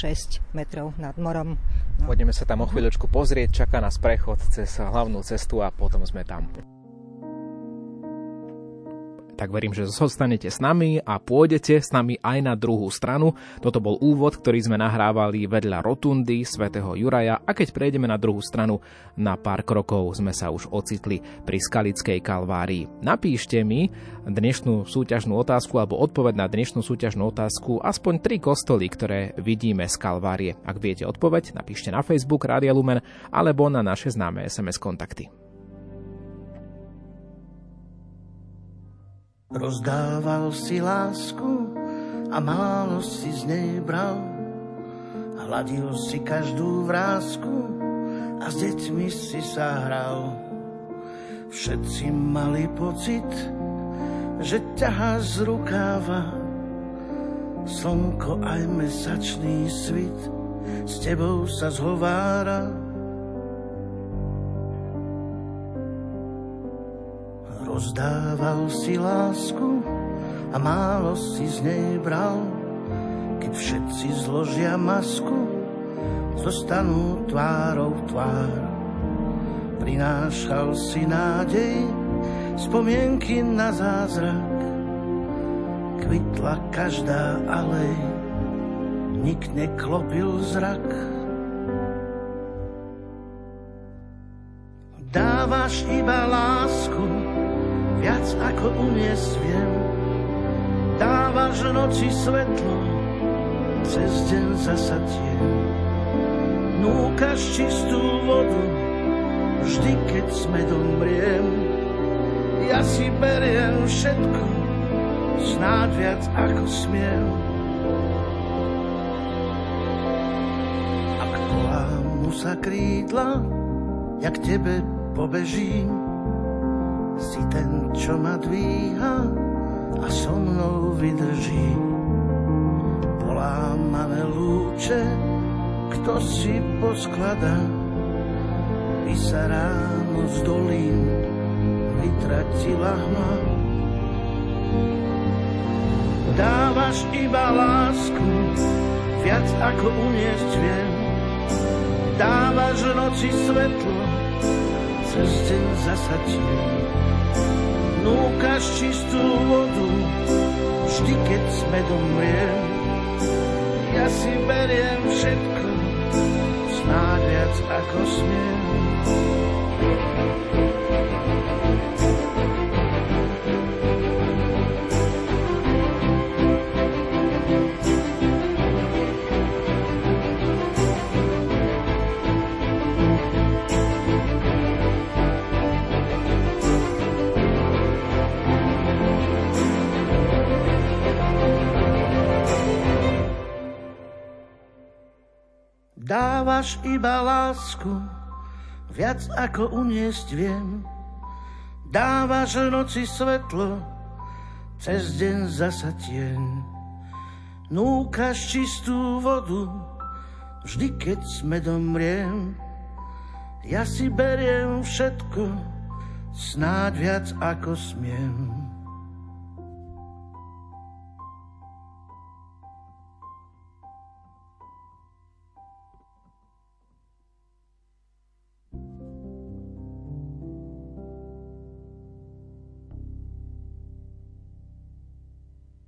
6 metrov na nad morom. No. Poďme sa tam o chvíľočku pozrieť, čaká nás prechod cez hlavnú cestu a potom sme tam tak verím, že zostanete s nami a pôjdete s nami aj na druhú stranu. Toto bol úvod, ktorý sme nahrávali vedľa rotundy svätého Juraja a keď prejdeme na druhú stranu, na pár krokov sme sa už ocitli pri Skalickej kalvárii. Napíšte mi dnešnú súťažnú otázku alebo odpoveď na dnešnú súťažnú otázku aspoň tri kostoly, ktoré vidíme z kalvárie. Ak viete odpoveď, napíšte na Facebook Rádia Lumen alebo na naše známe SMS kontakty. Rozdával si lásku a málo si z nej bral. Hladil si každú vrázku a s deťmi si sa hral. Všetci mali pocit, že ťaháš z rukáva. Slnko aj mesačný svit s tebou sa zhovára. Pozdával si lásku a málo si z nej bral. Keď všetci zložia masku, zostanú tvárou tvár. Prinášal si nádej, spomienky na zázrak. Kvitla každá alej, nik neklopil zrak. Dávaš iba lásku, viac ako uniesť viem. Dávaš noci svetlo, cez deň zasa tieň. Núkaš čistú vodu, vždy keď sme domriem. Ja si beriem všetko, snáď viac ako smiem. Ak kolámu sa krídla, jak tebe pobežím, si ten, čo ma dvíha a so mnou vydrží. Polámané lúče, kto si posklada, by sa ráno z dolín vytratila hma. Dávaš iba lásku, viac ako uniesť viem. Dávaš noci svetlo, cez deň zasa Núkaš čistú vodu, vždy keď sme domriem. Ja si beriem všetko, snáď viac ako smiem. Dávaš iba lásku, viac ako uniesť viem. Dávaš noci svetlo, cez deň zasa tieň. Núkaš čistú vodu, vždy keď sme domriem. Ja si beriem všetko, snáď viac ako smiem.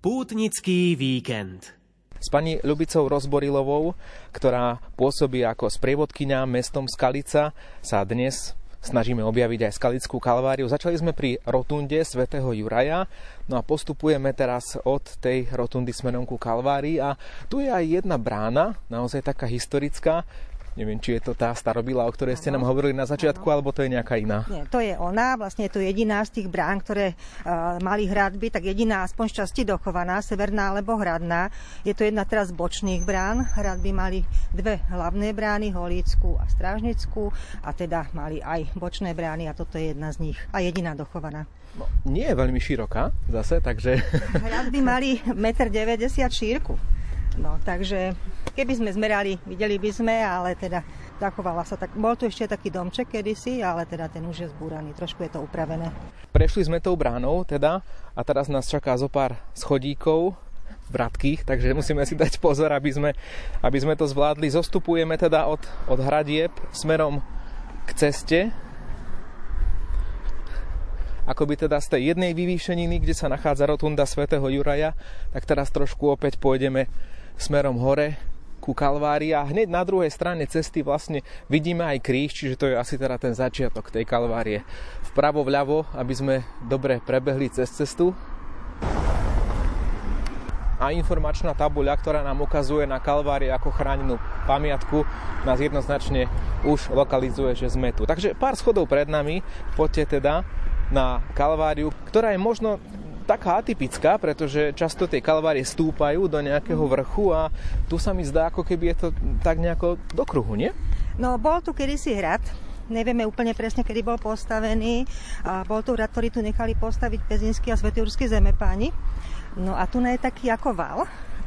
Pútnický víkend. S pani Ľubicou Rozborilovou, ktorá pôsobí ako sprievodkynia mestom Skalica, sa dnes snažíme objaviť aj Skalickú kalváriu. Začali sme pri rotunde svätého Juraja, no a postupujeme teraz od tej rotundy smerom ku kalvárii. A tu je aj jedna brána, naozaj taká historická, Neviem, či je to tá starobila, o ktorej ste nám hovorili na začiatku, alebo to je nejaká iná. Nie, to je ona, vlastne je to jediná z tých brán, ktoré uh, mali hradby, tak jediná aspoň z časti dochovaná, severná alebo hradná. Je to jedna teraz z bočných brán. Hradby mali dve hlavné brány, Holícku a Strážnickú a teda mali aj bočné brány a toto je jedna z nich a jediná dochovaná. No, nie je veľmi široká zase, takže... Hradby mali 1,90 m šírku. No, takže keby sme zmerali, videli by sme, ale teda zachovala sa tak. Bol tu ešte taký domček kedysi, ale teda ten už je zbúraný, trošku je to upravené. Prešli sme tou bránou teda a teraz nás čaká zo pár schodíkov, vratkých, takže musíme si dať pozor, aby sme, aby sme to zvládli. Zostupujeme teda od, od hradieb smerom k ceste, akoby teda z tej jednej vyvýšeniny, kde sa nachádza rotunda svätého Juraja, tak teraz trošku opäť pôjdeme smerom hore ku Kalvárii a hneď na druhej strane cesty vlastne vidíme aj kríž, čiže to je asi teda ten začiatok tej Kalvárie. Vpravo, vľavo, aby sme dobre prebehli cez cestu. A informačná tabuľa, ktorá nám ukazuje na Kalvárie ako chránenú pamiatku, nás jednoznačne už lokalizuje, že sme tu. Takže pár schodov pred nami, poďte teda na Kalváriu, ktorá je možno taká atypická, pretože často tie kalvárie stúpajú do nejakého vrchu a tu sa mi zdá, ako keby je to tak nejako do kruhu, nie? No, bol tu kedysi hrad, nevieme úplne presne, kedy bol postavený. A bol to hrad, ktorý tu nechali postaviť pezinský a svetúrsky zemepáni. No a tu je taký ako val,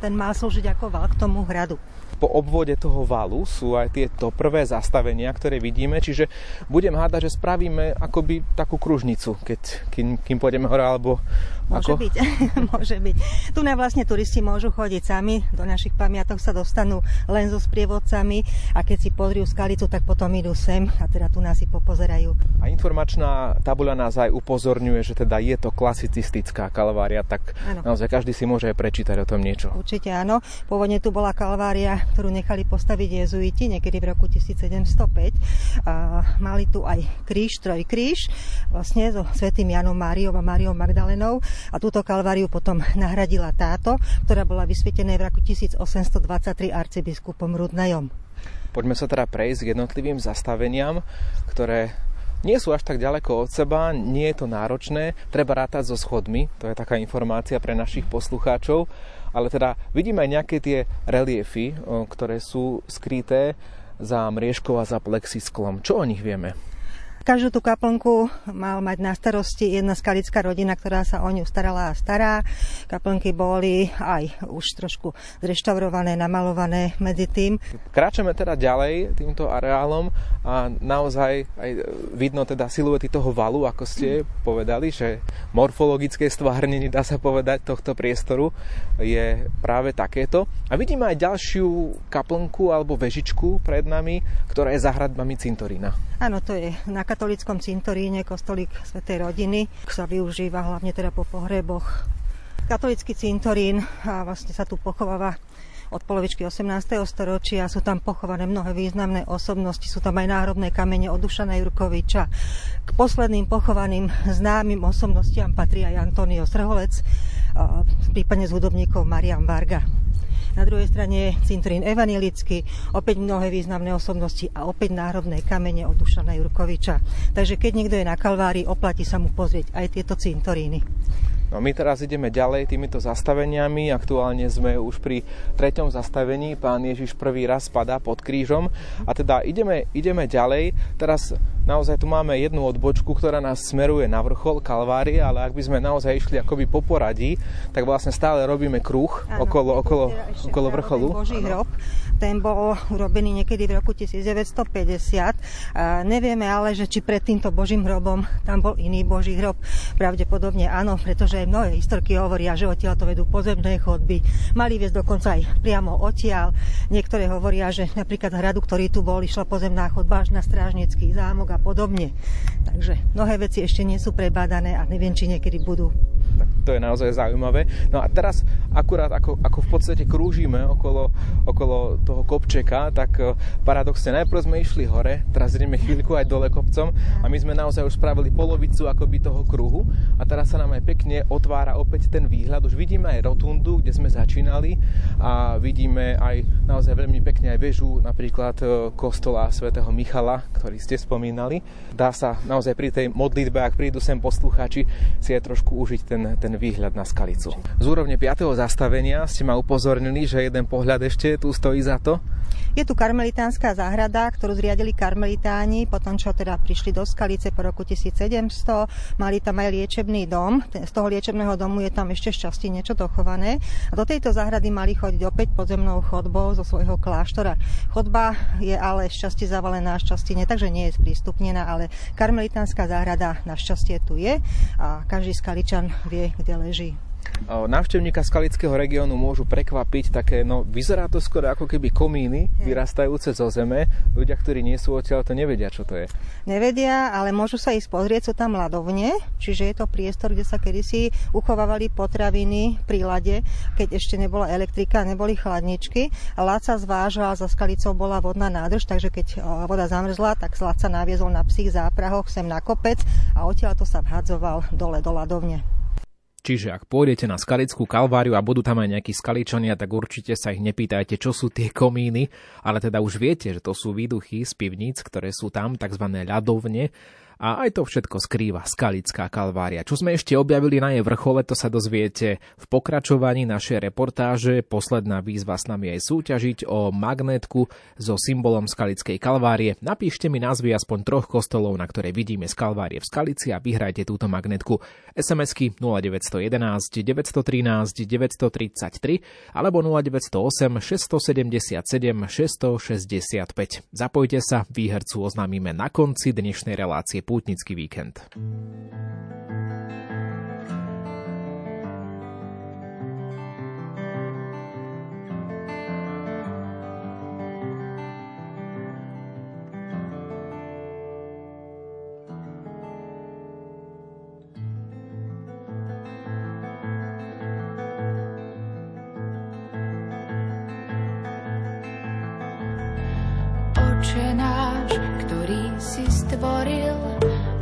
ten mal slúžiť ako val k tomu hradu po obvode toho valu sú aj tieto prvé zastavenia, ktoré vidíme, čiže budem hádať, že spravíme akoby takú kružnicu, keď, kým, kým pôjdeme hore, alebo Môže ako? byť, môže byť. Tu na vlastne turisti môžu chodiť sami, do našich pamiatok sa dostanú len so sprievodcami a keď si pozriú skalicu, tak potom idú sem a teda tu nás si popozerajú. A informačná tabuľa nás aj upozorňuje, že teda je to klasicistická kalvária, tak ano. naozaj každý si môže aj prečítať o tom niečo. Určite áno. Pôvodne tu bola kalvária, ktorú nechali postaviť jezuiti niekedy v roku 1705. A mali tu aj kríž, trojkríž, vlastne so svetým Janom Máriou a Máriou Magdalenou a túto kalváriu potom nahradila táto, ktorá bola vysvietená v roku 1823 arcibiskupom Rudnejom. Poďme sa teda prejsť k jednotlivým zastaveniam, ktoré nie sú až tak ďaleko od seba, nie je to náročné, treba rátať so schodmi, to je taká informácia pre našich poslucháčov, ale teda vidíme aj nejaké tie reliefy, ktoré sú skryté za mriežkou a za plexisklom. Čo o nich vieme? Každú tú kaplnku mal mať na starosti jedna skalická rodina, ktorá sa o ňu starala a stará. Kaplnky boli aj už trošku zreštaurované, namalované medzi tým. Kráčame teda ďalej týmto areálom a naozaj aj vidno teda siluety toho valu, ako ste povedali, že morfologické stvárnenie, dá sa povedať, tohto priestoru je práve takéto. A vidíme aj ďalšiu kaplnku alebo vežičku pred nami, ktorá je za hradbami cintorína. Áno, to je na katolickom cintoríne kostolík Svetej rodiny. Sa využíva hlavne teda po pohreboch. Katolický cintorín a vlastne sa tu pochováva od polovičky 18. storočia. Sú tam pochované mnohé významné osobnosti, sú tam aj národné kamene od Dušana Jurkoviča. K posledným pochovaným známym osobnostiam patrí aj Antonio Srholec, prípadne z hudobníkov Marian Varga. Na druhej strane cintorín evanilický, opäť mnohé významné osobnosti a opäť národné kamene od Dušana Jurkoviča. Takže keď niekto je na Kalvárii, oplatí sa mu pozrieť aj tieto cintoríny. No my teraz ideme ďalej týmito zastaveniami. Aktuálne sme už pri treťom zastavení. Pán Ježiš prvý raz spadá pod krížom. A teda ideme, ideme ďalej. Teraz naozaj tu máme jednu odbočku, ktorá nás smeruje na vrchol Kalvárie, ale ak by sme naozaj išli akoby po poradí, tak vlastne stále robíme kruh okolo, okolo, okolo vrcholu. Boží hrob. Ten bol urobený niekedy v roku 1950. A nevieme ale, že či pred týmto Božím hrobom tam bol iný Boží hrob. Pravdepodobne áno, pretože mnohé historky hovoria, že odtiaľ to vedú pozemné chodby. Mali viesť dokonca aj priamo odtiaľ. Niektoré hovoria, že napríklad hradu, ktorý tu bol, išla pozemná chodba až na strážnický zámok a podobne. Takže mnohé veci ešte nie sú prebádané a neviem, či niekedy budú. Tak to je naozaj zaujímavé. No a teraz akurát ako, ako v podstate krúžime okolo, okolo toho kopčeka, tak e, paradoxne najprv sme išli hore, teraz ideme chvíľku aj dole kopcom a my sme naozaj už spravili polovicu akoby toho kruhu a teraz sa nám aj pekne otvára opäť ten výhľad. Už vidíme aj rotundu, kde sme začínali a vidíme aj naozaj veľmi pekne aj väžu napríklad e, kostola svätého Michala, ktorý ste spomínali. Dá sa naozaj pri tej modlitbe, ak prídu sem poslucháči, si aj trošku užiť ten, ten výhľad na skalicu. Z úrovne 5. zastavenia ste ma upozornili, že jeden pohľad ešte tu stojí za to. Je tu karmelitánska záhrada, ktorú zriadili karmelitáni, potom čo teda prišli do Skalice po roku 1700, mali tam aj liečebný dom, z toho liečebného domu je tam ešte šťastie niečo dochované a do tejto záhrady mali chodiť opäť podzemnou chodbou zo svojho kláštora. Chodba je ale šťastie zavalená, šťastie nie, takže nie je sprístupnená, ale karmelitánska záhrada našťastie tu je a každý skaličan vie, kde leží. Návštevníka skalického regiónu môžu prekvapiť také, no vyzerá to skoro ako keby komíny vyrastajúce zo zeme. Ľudia, ktorí nie sú odtiaľ, to nevedia, čo to je. Nevedia, ale môžu sa ísť pozrieť, sú tam ľadovne, čiže je to priestor, kde sa kedysi uchovávali potraviny pri lade, keď ešte nebola elektrika, neboli chladničky. Lad sa zvážal, za skalicou bola vodná nádrž, takže keď voda zamrzla, tak lad sa naviezol na psích záprahoch sem na kopec a odtiaľ to sa vhadzoval dole do ľadovne. Čiže ak pôjdete na skalickú kalváriu a budú tam aj nejakí skaličania, tak určite sa ich nepýtajte, čo sú tie komíny, ale teda už viete, že to sú výduchy z pivníc, ktoré sú tam, tzv. ľadovne A aj to všetko skrýva Skalická kalvária. Čo sme ešte objavili na jej vrchole, to sa dozviete v pokračovaní našej reportáže. Posledná výzva s nami aj súťažiť o magnetku so symbolom Skalickej kalvárie. Napíšte mi názvy aspoň troch kostolov, na ktoré vidíme z kalvárie v Skalici a vyhrajte túto magnetku. SMS-ky 0911 913 933 alebo 0908 677 665. Zapojte sa, výhercu oznámime na konci dnešnej relácie pútnický víkend. Oče náš, ktorý si stvoril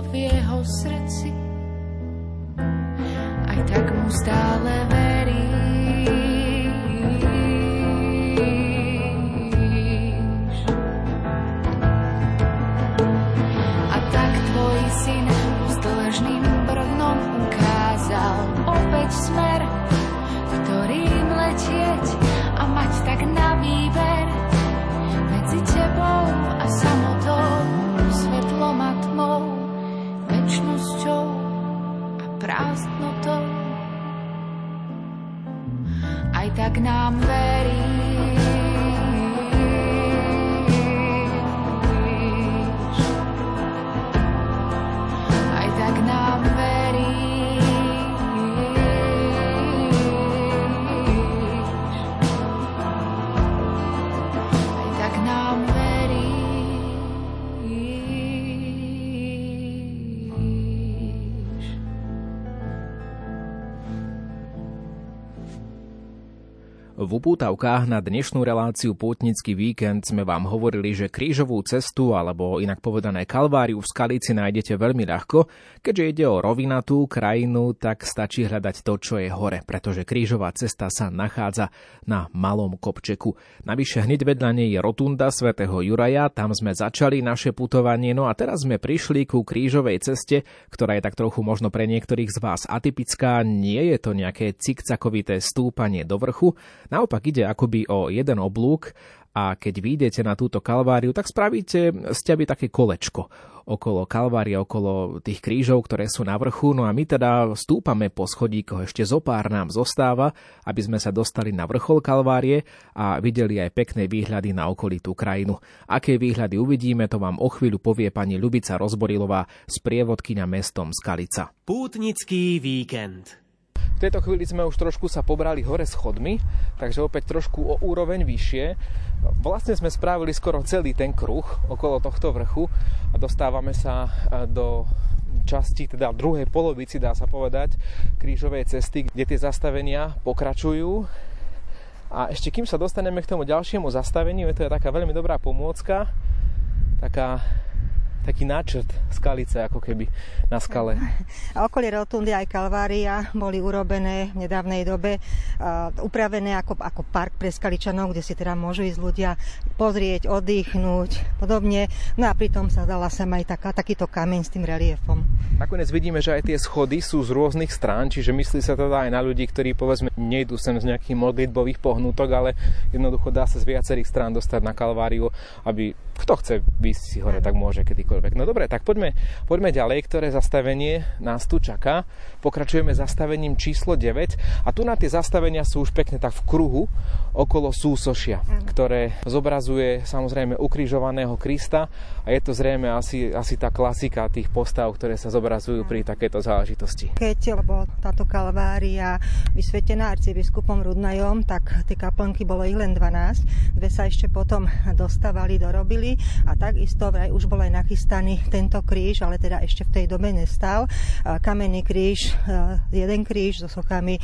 V jeho srdci. Aj tak nám verí V upútavkách na dnešnú reláciu Pútnický víkend sme vám hovorili, že krížovú cestu, alebo inak povedané kalváriu v Skalici nájdete veľmi ľahko. Keďže ide o rovinatú krajinu, tak stačí hľadať to, čo je hore, pretože krížová cesta sa nachádza na malom kopčeku. Navyše hneď vedľa nej je rotunda svätého Juraja, tam sme začali naše putovanie, no a teraz sme prišli ku krížovej ceste, ktorá je tak trochu možno pre niektorých z vás atypická, nie je to nejaké cikcakovité stúpanie do vrchu, Naopak ide akoby o jeden oblúk a keď vyjdete na túto kalváriu, tak spravíte z teby také kolečko okolo kalvária, okolo tých krížov, ktoré sú na vrchu. No a my teda stúpame po schodíkoch, ešte zo pár nám zostáva, aby sme sa dostali na vrchol kalvárie a videli aj pekné výhľady na okolitú krajinu. Aké výhľady uvidíme, to vám o chvíľu povie pani Ľubica Rozborilová z prievodkyňa mestom Skalica. Pútnický víkend. Tejto chvíli sme už trošku sa pobrali hore schodmi, takže opäť trošku o úroveň vyššie. Vlastne sme spravili skoro celý ten kruh okolo tohto vrchu a dostávame sa e, do časti, teda druhej polovici, dá sa povedať, krížovej cesty, kde tie zastavenia pokračujú. A ešte kým sa dostaneme k tomu ďalšiemu zastaveniu, je to je taká veľmi dobrá pomôcka, taká taký náčrt skalice ako keby na skale. A okolie Rotundy aj Kalvária boli urobené v nedávnej dobe, uh, upravené ako, ako park pre skaličanov, kde si teda môžu ísť ľudia pozrieť, oddychnúť, podobne. No a pritom sa dala sem aj taká, takýto kameň s tým reliefom. Nakoniec vidíme, že aj tie schody sú z rôznych strán, čiže myslí sa teda aj na ľudí, ktorí povedzme nejdú sem z nejakých modlitbových pohnutok, ale jednoducho dá sa z viacerých strán dostať na Kalváriu, aby kto chce ísť si hore, tak môže kedykoľvek. No dobre, tak poďme, poďme ďalej, ktoré zastavenie nás tu čaká. Pokračujeme zastavením číslo 9 a tu na tie zastavenia sú už pekne tak v kruhu okolo súsošia, ktoré zobrazuje samozrejme ukrižovaného Krista a je to zrejme asi, asi tá klasika tých postav, ktoré sa zobrazujú pri takéto záležitosti. Keď lebo táto kalvária vysvetená arcibiskupom Rudnajom, tak tie kaplnky bolo ich len 12. Dve sa ešte potom dostávali, dorobili a takisto vraj už bol aj nachystaný tento kríž, ale teda ešte v tej dobe nestal. Kamenný kríž, jeden kríž so sochami.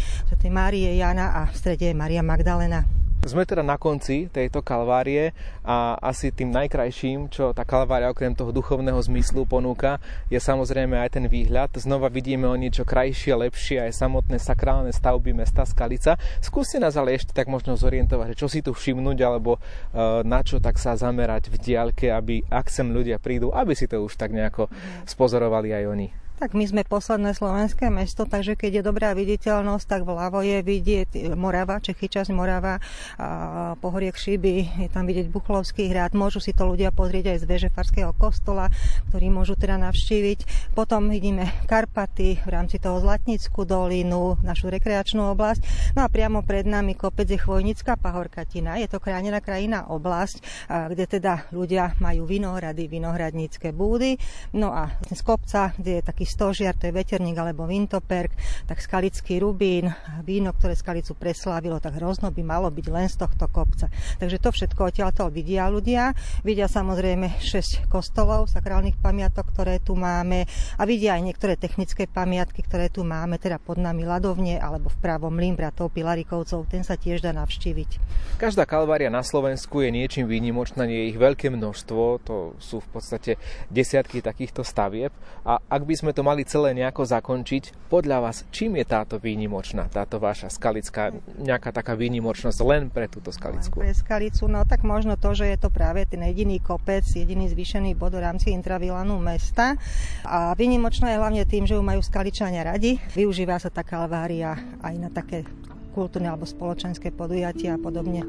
Márie Jana a v strede je Maria Magdalena. Sme teda na konci tejto kalvárie a asi tým najkrajším, čo tá kalvária okrem toho duchovného zmyslu ponúka, je samozrejme aj ten výhľad. Znova vidíme o niečo krajšie, lepšie aj samotné sakrálne stavby mesta Skalica. Skúste nás ale ešte tak možno zorientovať, čo si tu všimnúť alebo e, na čo tak sa zamerať v diaľke, aby ak sem ľudia prídu, aby si to už tak nejako spozorovali aj oni. Tak my sme posledné slovenské mesto, takže keď je dobrá viditeľnosť, tak vľavo je vidieť Morava, Čechy časť Morava, a pohoriek Šiby, je tam vidieť Buchlovský hrad, môžu si to ľudia pozrieť aj z veže Farského kostola, ktorý môžu teda navštíviť. Potom vidíme Karpaty, v rámci toho Zlatnickú dolinu, našu rekreačnú oblasť. No a priamo pred nami kopec je Chvojnická pahorkatina. Je to chránená krajina oblasť, kde teda ľudia majú vinohrady, vinohradnícke búdy. No a z kopca, kde je taký stožiar, to je veterník alebo vintoperk, tak skalický rubín, víno, ktoré skalicu preslávilo, tak hrozno by malo byť len z tohto kopca. Takže to všetko odtiaľto vidia ľudia. Vidia samozrejme 6 kostolov, sakrálnych pamiatok, ktoré tu máme a vidia aj niektoré technické pamiatky, ktoré tu máme, teda pod nami Ladovne alebo v pravom Mlín bratov Pilarikovcov, ten sa tiež dá navštíviť. Každá kalvária na Slovensku je niečím výnimočná, nie je ich veľké množstvo, to sú v podstate desiatky takýchto stavieb a ak by sme to to mali celé nejako zakončiť. Podľa vás, čím je táto výnimočná, táto vaša skalická, nejaká taká výnimočnosť len pre túto skalickú? Pre skalicu, no tak možno to, že je to práve ten jediný kopec, jediný zvýšený bod v rámci intravilanu mesta. A výnimočná je hlavne tým, že ju majú skaličania radi. Využíva sa tá kalvária aj na také kultúrne alebo spoločenské podujatia a podobne.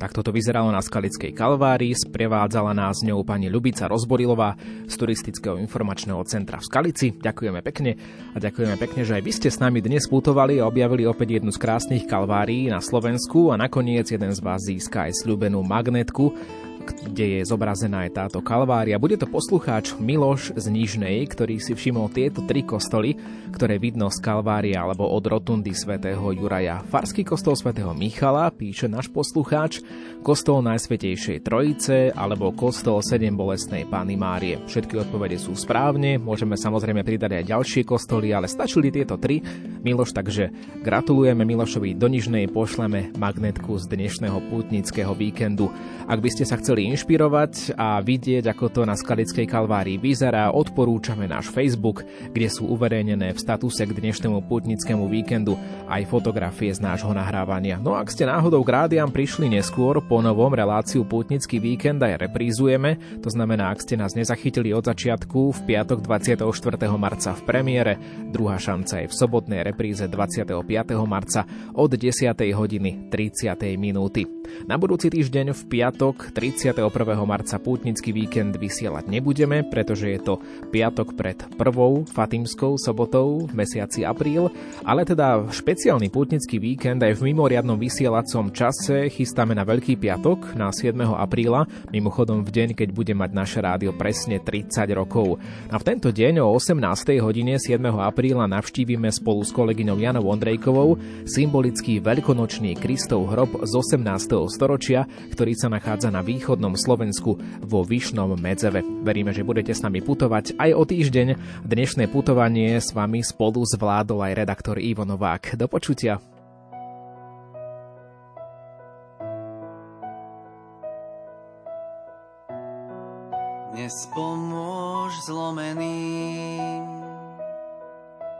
Tak toto vyzeralo na Skalickej kalvárii, sprevádzala nás ňou pani Ľubica Rozborilová z Turistického informačného centra v Skalici. Ďakujeme pekne a ďakujeme pekne, že aj vy ste s nami dnes putovali a objavili opäť jednu z krásnych kalvárií na Slovensku a nakoniec jeden z vás získa aj sľúbenú magnetku, kde je zobrazená aj táto kalvária. Bude to poslucháč Miloš z Nižnej, ktorý si všimol tieto tri kostoly, ktoré vidno z kalvária alebo od rotundy svätého Juraja. Farský kostol svätého Michala, píše náš poslucháč, kostol Najsvetejšej Trojice alebo kostol Sedem bolestnej Pány Márie. Všetky odpovede sú správne, môžeme samozrejme pridať aj ďalšie kostoly, ale stačili tieto tri. Miloš, takže gratulujeme Milošovi do Nižnej, pošleme magnetku z dnešného pútnického víkendu. Ak by ste sa chceli chceli inšpirovať a vidieť, ako to na Skalickej kalvárii vyzerá, odporúčame náš Facebook, kde sú uverejnené v statuse k dnešnému putnickému víkendu aj fotografie z nášho nahrávania. No ak ste náhodou k rádiam prišli neskôr, po novom reláciu Putnický víkend aj reprízujeme, to znamená, ak ste nás nezachytili od začiatku, v piatok 24. marca v premiére, druhá šanca je v sobotnej repríze 25. marca od 10. hodiny 30. minúty. Na budúci týždeň v piatok 30 21. marca pútnický víkend vysielať nebudeme, pretože je to piatok pred prvou Fatimskou sobotou v mesiaci apríl, ale teda špeciálny pútnický víkend aj v mimoriadnom vysielacom čase chystáme na Veľký piatok na 7. apríla, mimochodom v deň, keď bude mať naše rádio presne 30 rokov. A v tento deň o 18. hodine 7. apríla navštívime spolu s kolegyňou Janou Ondrejkovou symbolický veľkonočný Kristov hrob z 18. storočia, ktorý sa nachádza na východ východnom Slovensku vo Vyšnom Medzeve. Veríme, že budete s nami putovať aj o týždeň. Dnešné putovanie s vami spolu zvládol aj redaktor Ivo Novák. Do počutia. Dnes pomôž zlomeným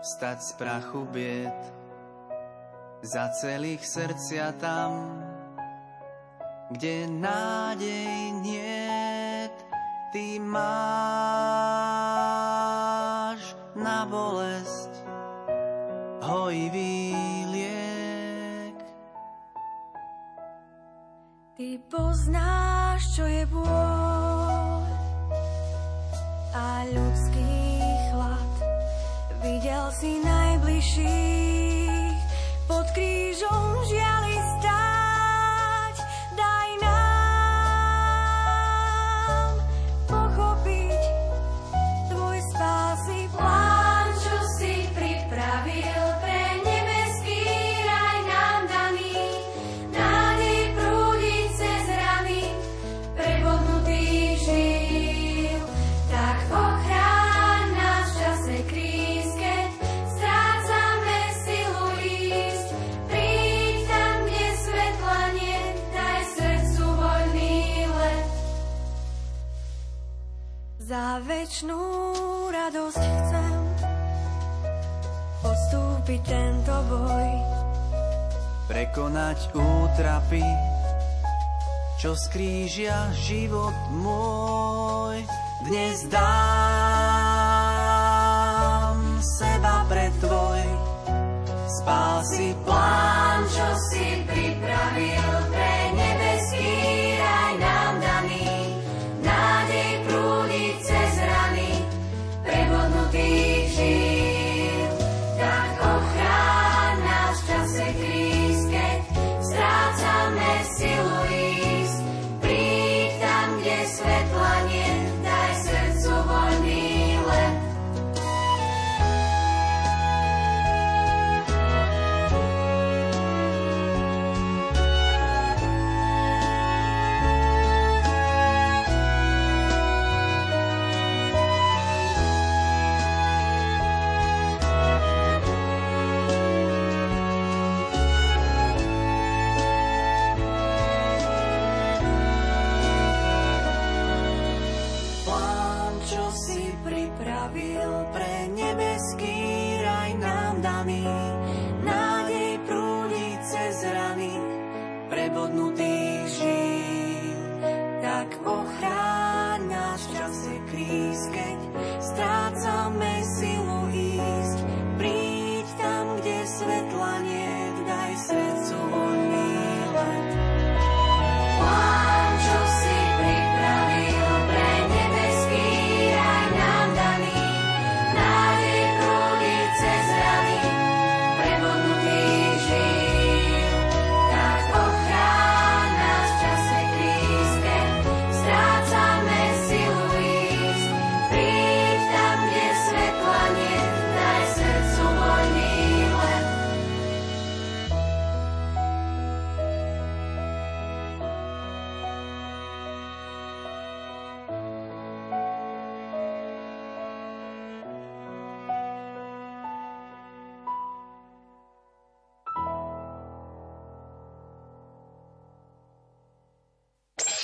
stať z prachu bied za celých srdcia tam, kde nádej niet, ty máš na bolesť hojivý liek. Ty poznáš, čo je bôľ a ľudský chlad. Videl si najbližší väčšnú radosť chcem odstúpiť tento boj. Prekonať útrapy čo skrížia život môj. Dnes dám seba pre tvoj. Spási plán čo si pripravil pre till